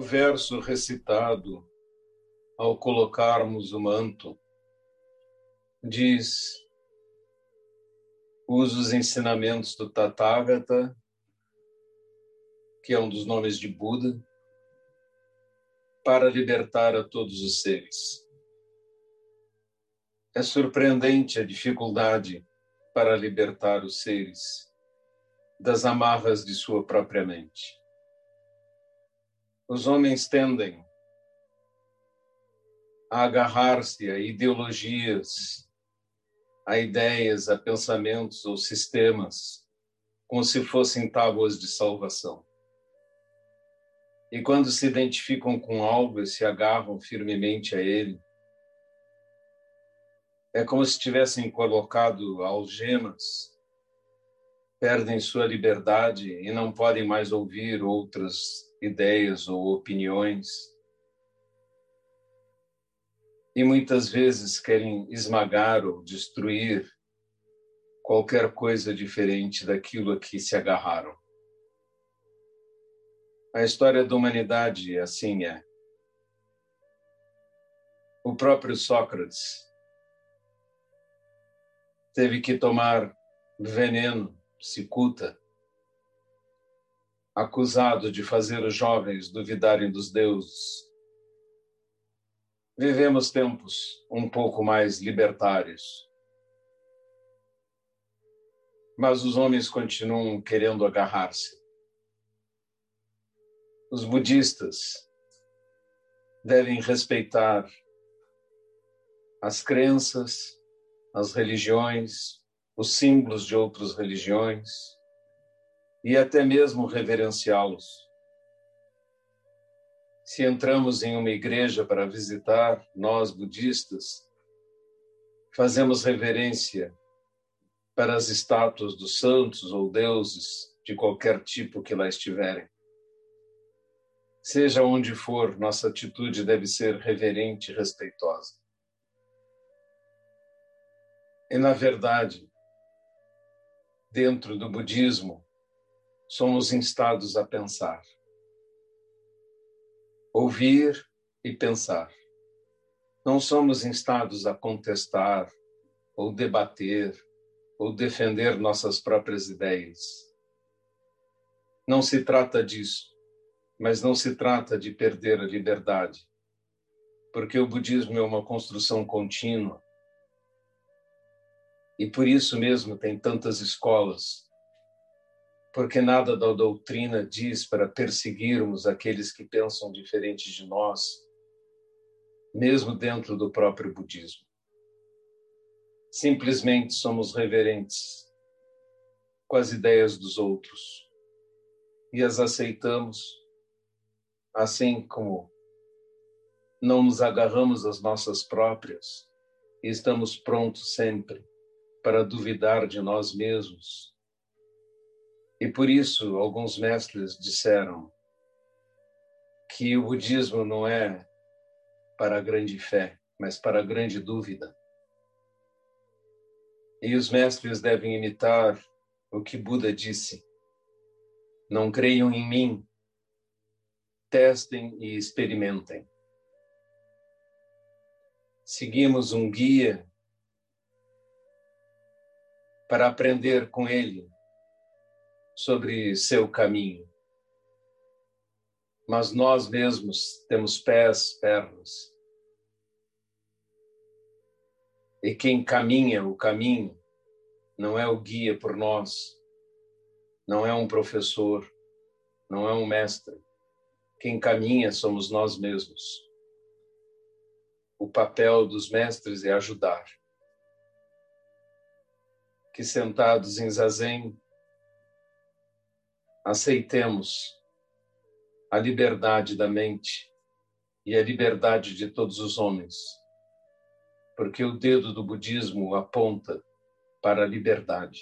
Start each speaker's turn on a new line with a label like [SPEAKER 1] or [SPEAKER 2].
[SPEAKER 1] O verso recitado ao colocarmos o manto diz: usa os ensinamentos do Tathagata, que é um dos nomes de Buda, para libertar a todos os seres. É surpreendente a dificuldade para libertar os seres das amarras de sua própria mente. Os homens tendem a agarrar-se a ideologias, a ideias, a pensamentos ou sistemas, como se fossem tábuas de salvação. E quando se identificam com algo e se agarram firmemente a ele, é como se tivessem colocado algemas, perdem sua liberdade e não podem mais ouvir outras ideias ou opiniões. E muitas vezes querem esmagar ou destruir qualquer coisa diferente daquilo a que se agarraram. A história da humanidade assim é. O próprio Sócrates teve que tomar veneno, cicuta, acusado de fazer os jovens duvidarem dos deuses. Vivemos tempos um pouco mais libertários. Mas os homens continuam querendo agarrar-se. Os budistas devem respeitar as crenças, as religiões, os símbolos de outras religiões, e até mesmo reverenciá-los. Se entramos em uma igreja para visitar, nós budistas, fazemos reverência para as estátuas dos santos ou deuses de qualquer tipo que lá estiverem. Seja onde for, nossa atitude deve ser reverente e respeitosa. E, na verdade, dentro do budismo, somos instados a pensar. Ouvir e pensar. Não somos instados a contestar, ou debater, ou defender nossas próprias ideias. Não se trata disso, mas não se trata de perder a liberdade, porque o budismo é uma construção contínua. E por isso mesmo tem tantas escolas, porque nada da doutrina diz para perseguirmos aqueles que pensam diferente de nós, mesmo dentro do próprio budismo. Simplesmente somos reverentes com as ideias dos outros e as aceitamos, assim como não nos agarramos às nossas próprias e estamos prontos sempre para duvidar de nós mesmos e por isso, alguns mestres disseram que o budismo não é para a grande fé, mas para a grande dúvida. E os mestres devem imitar o que Buda disse: Não creiam em mim, testem e experimentem. Seguimos um guia para aprender com ele sobre seu caminho. Mas nós mesmos temos pés, pernas. E quem caminha o caminho não é o guia por nós, não é um professor, não é um mestre. Quem caminha somos nós mesmos. O papel dos mestres é ajudar. Que sentados em zazen aceitemos a liberdade da mente e a liberdade de todos os homens, porque o dedo do budismo aponta para a liberdade.